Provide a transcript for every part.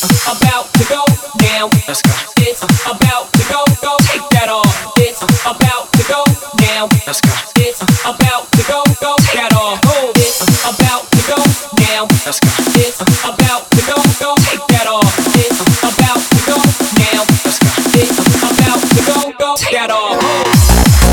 About to go down. Let's go. It's about to go, go. Take that off. It's about to go down. Let's go. It's about to go, go. Take that off. Oh, it's about to go down. Let's go. It's about to go, go. Take that off. It's about to go down. Let's go. It's about to go, go. Take that off.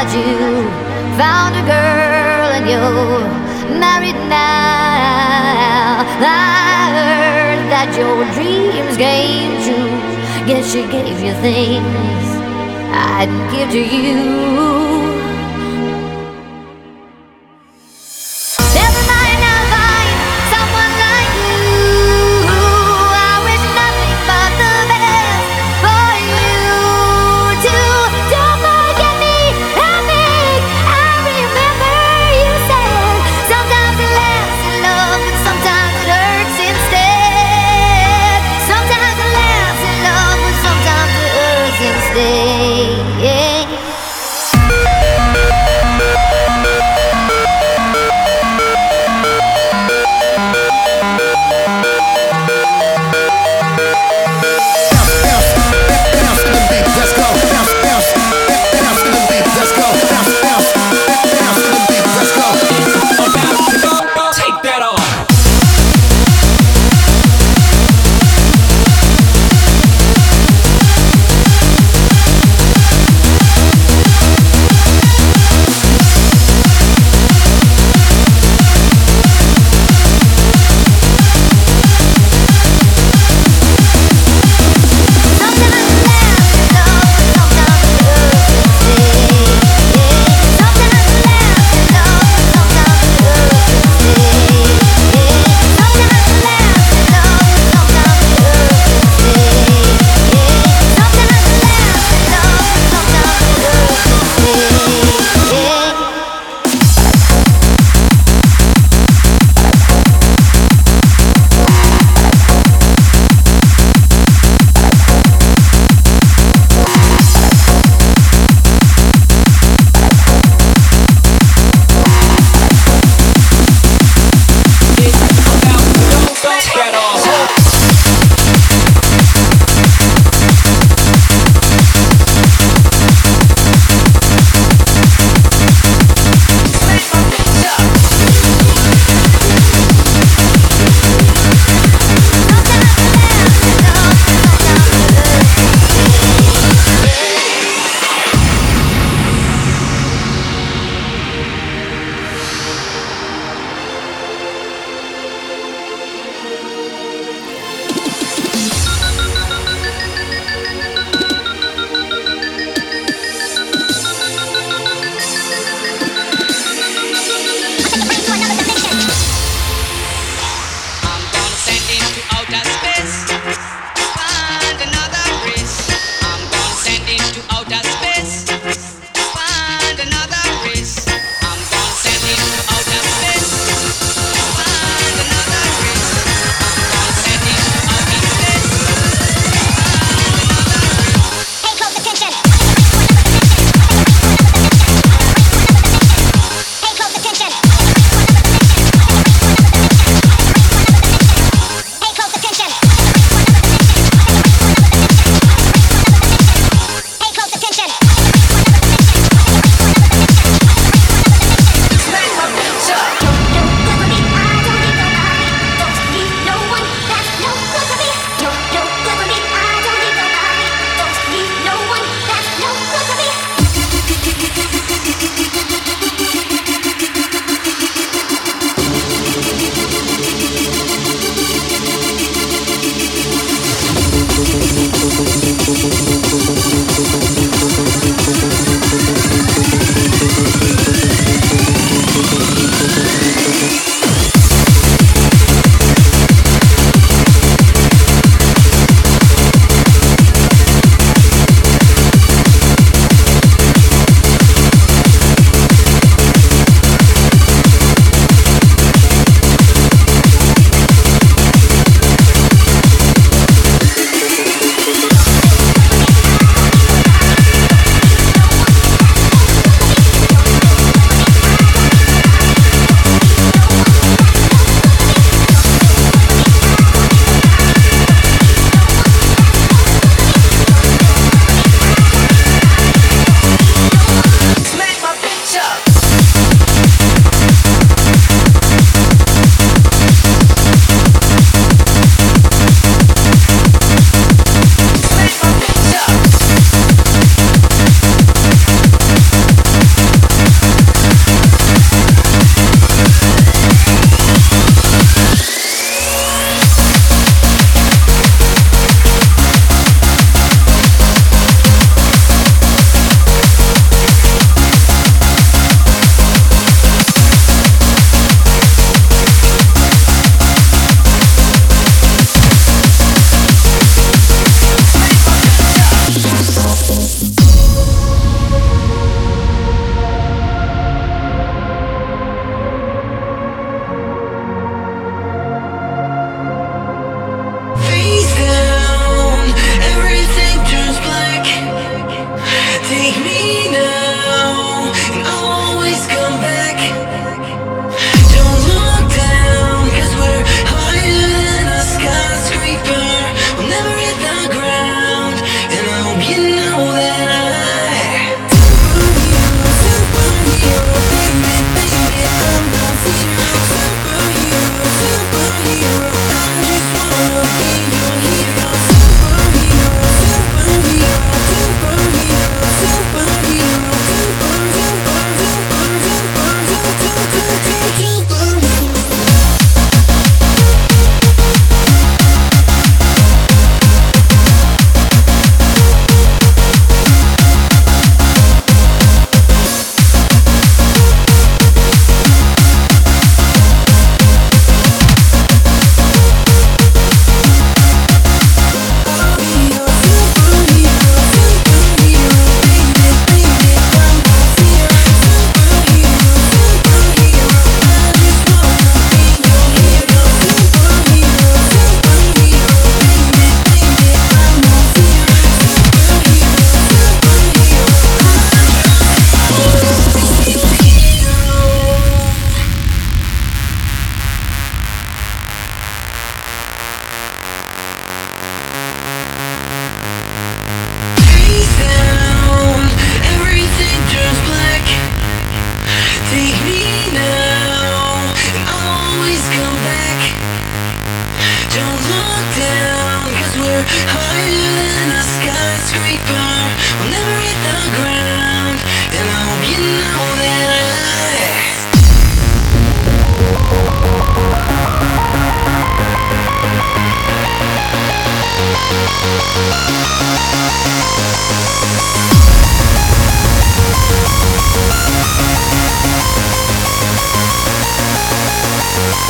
That you found a girl and you're married now. I heard that your dreams came true. Guess she gave you things I didn't give to you.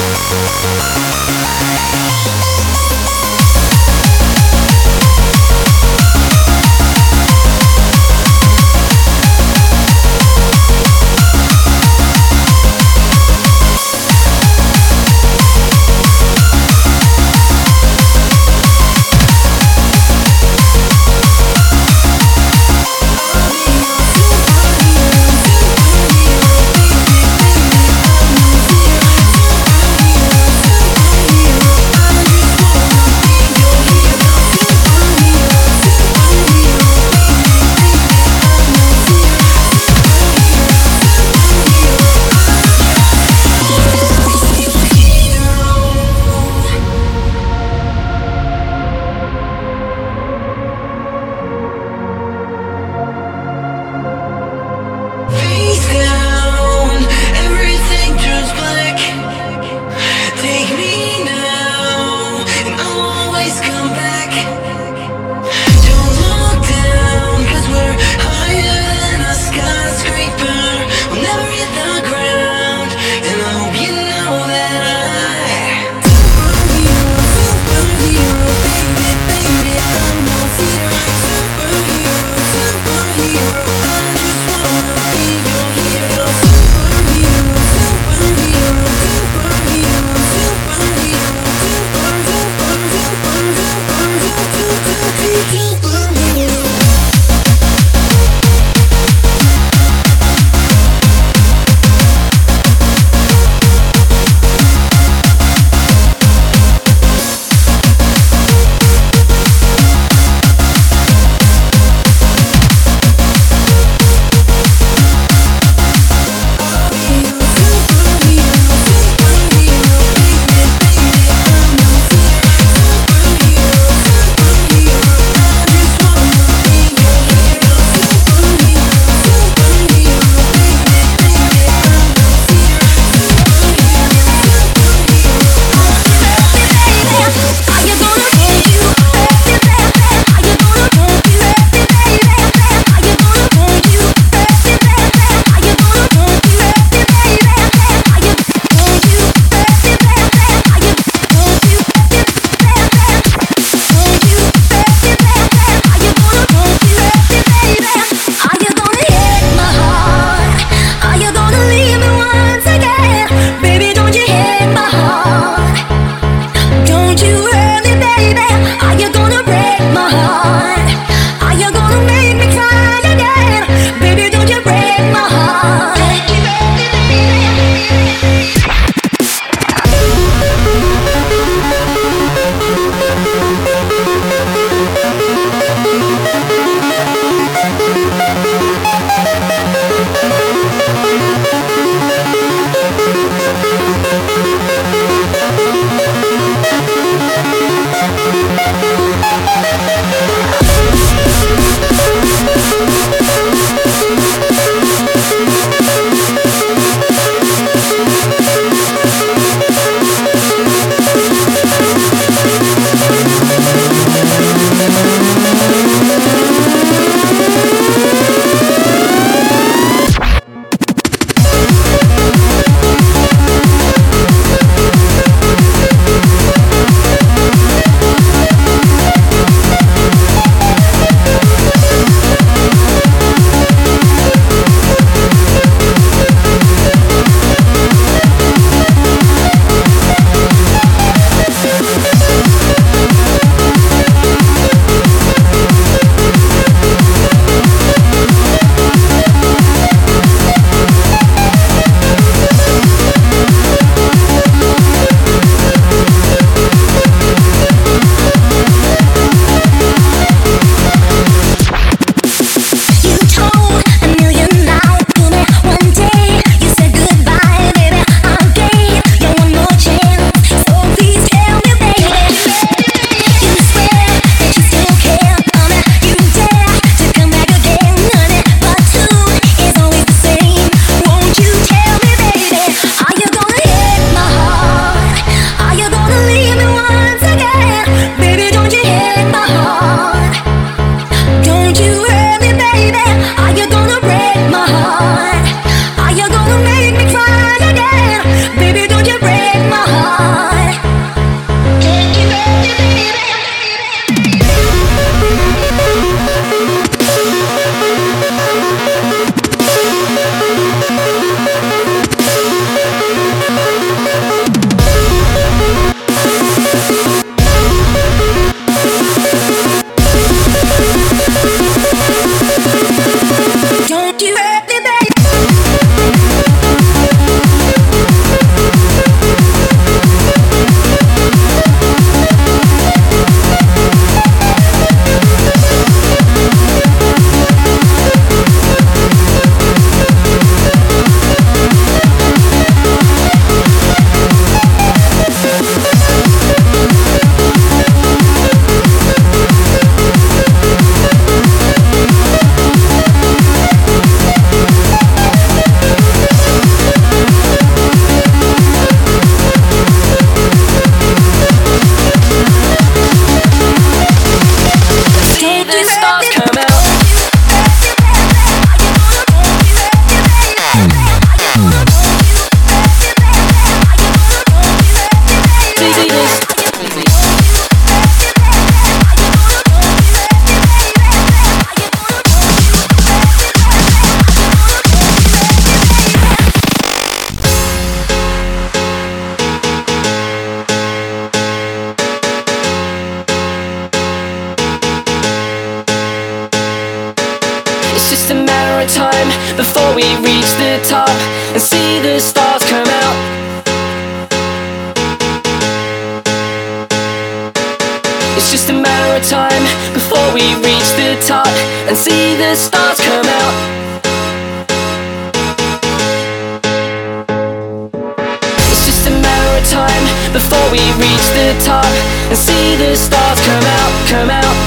Thank you.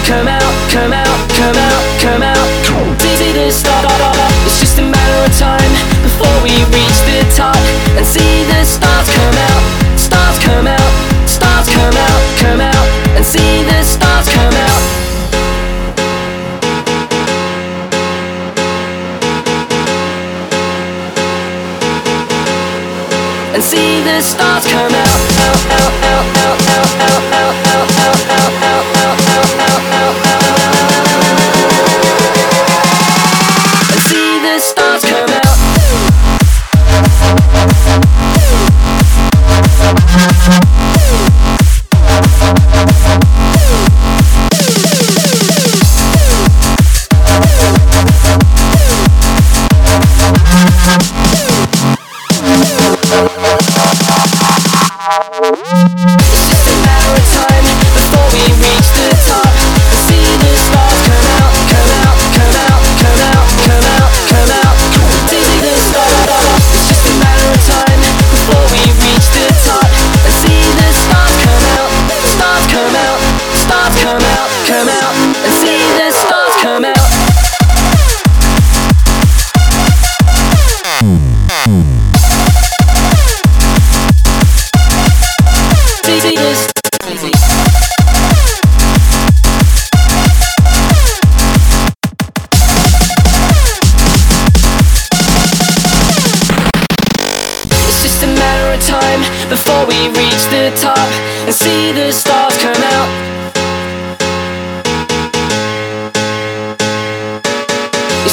Come out, come out, come out, come out, see the stars. It's just a matter of time before we reach the top and see the stars come out, stars come out, stars come out, come out, and see the stars come out. and see the stars come out,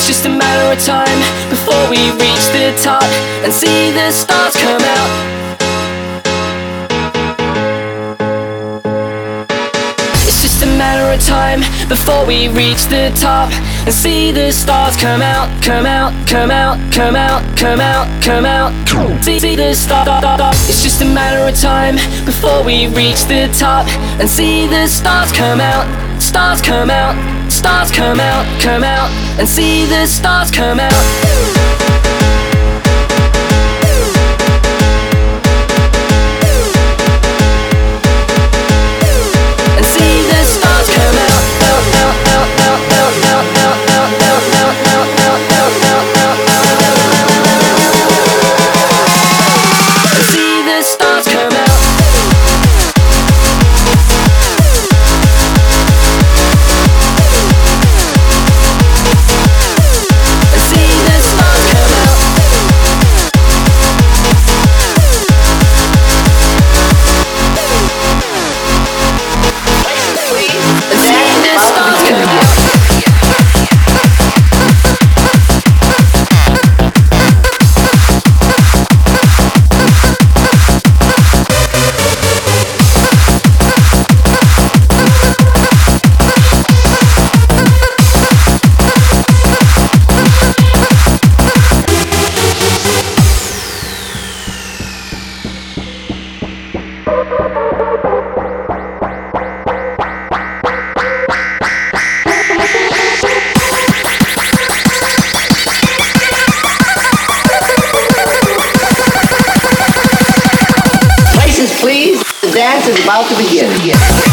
It's just a matter of time before we reach the top and see the stars come out. It's just a matter of time before we reach the top and see the stars come out, come out, come out, come out, come out, come out. See, see the stars. It's just a matter of time before we reach the top and see the stars come out, stars come out, stars come out, come out, and see the stars come out. Is about to begin.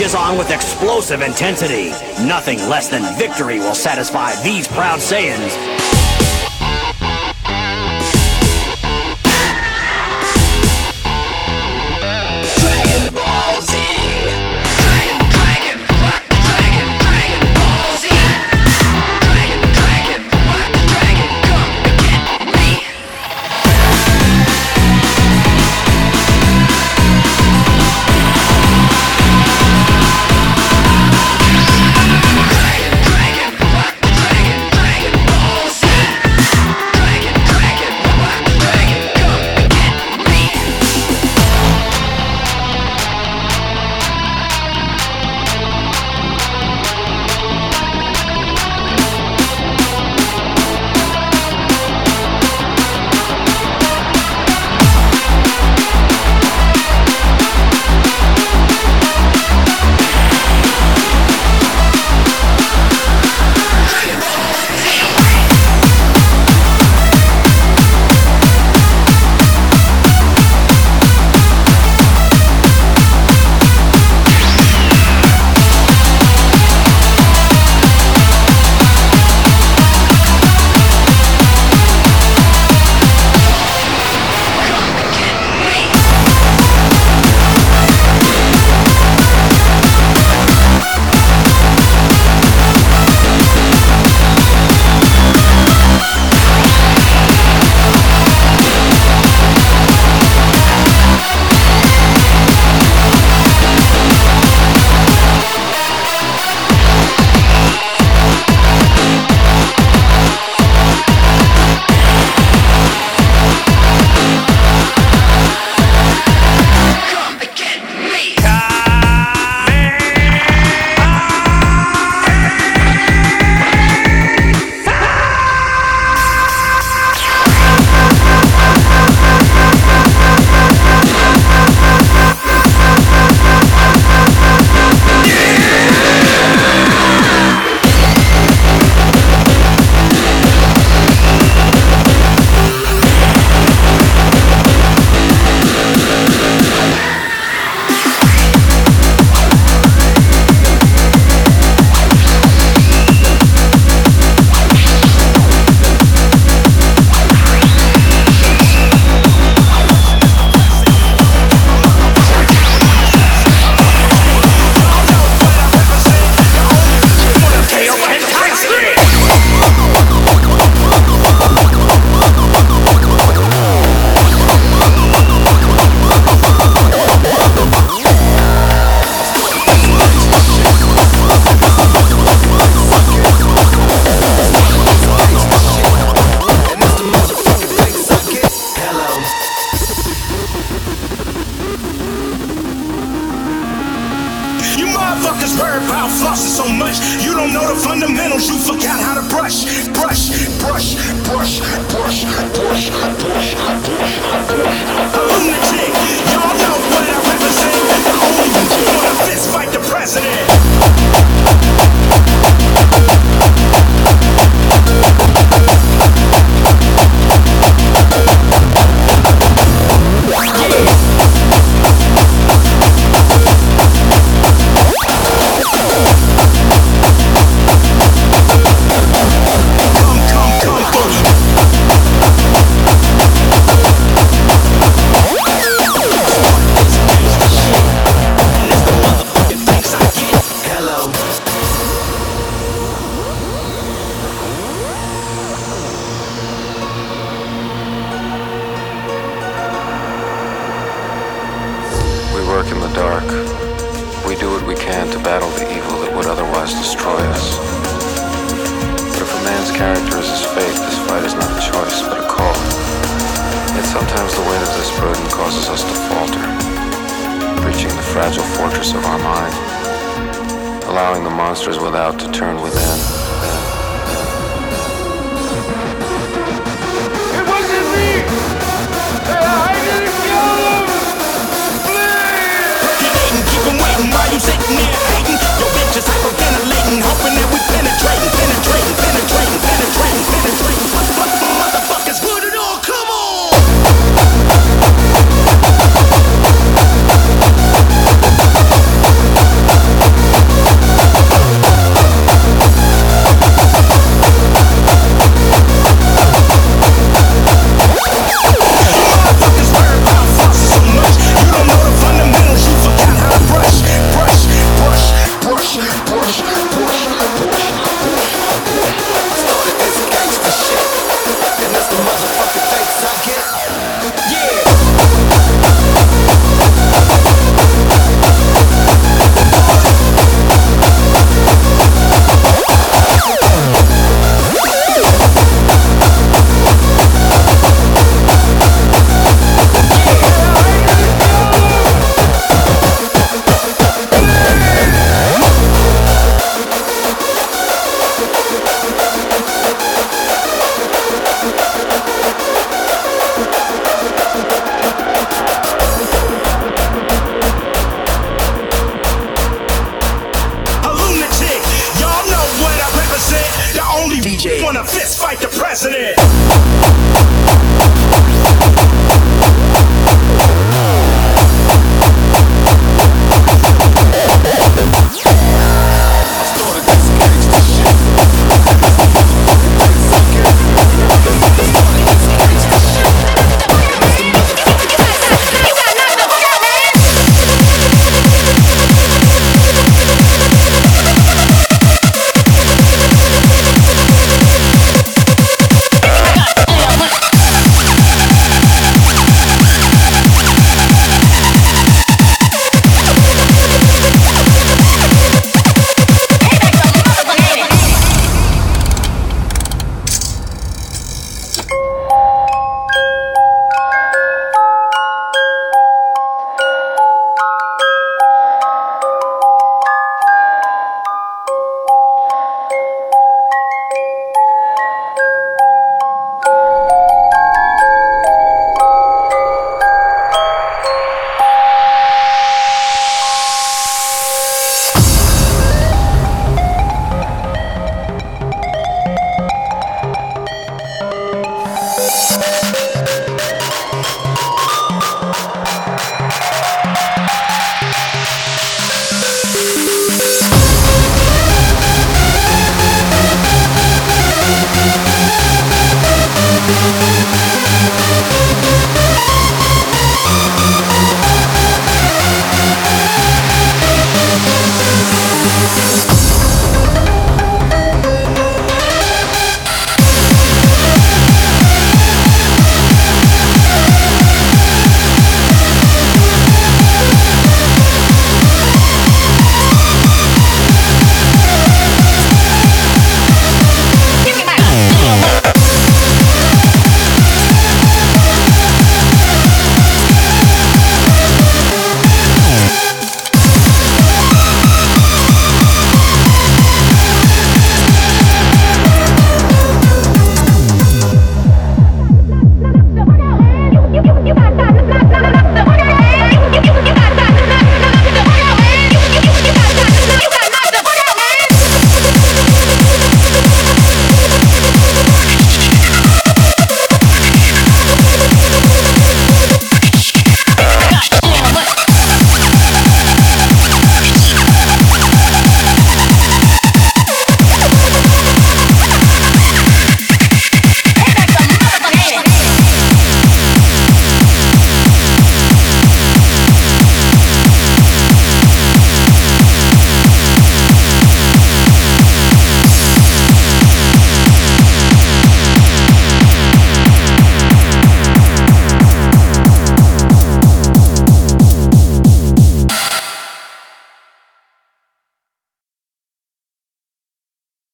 Rages on with explosive intensity. Nothing less than victory will satisfy these proud Saiyans.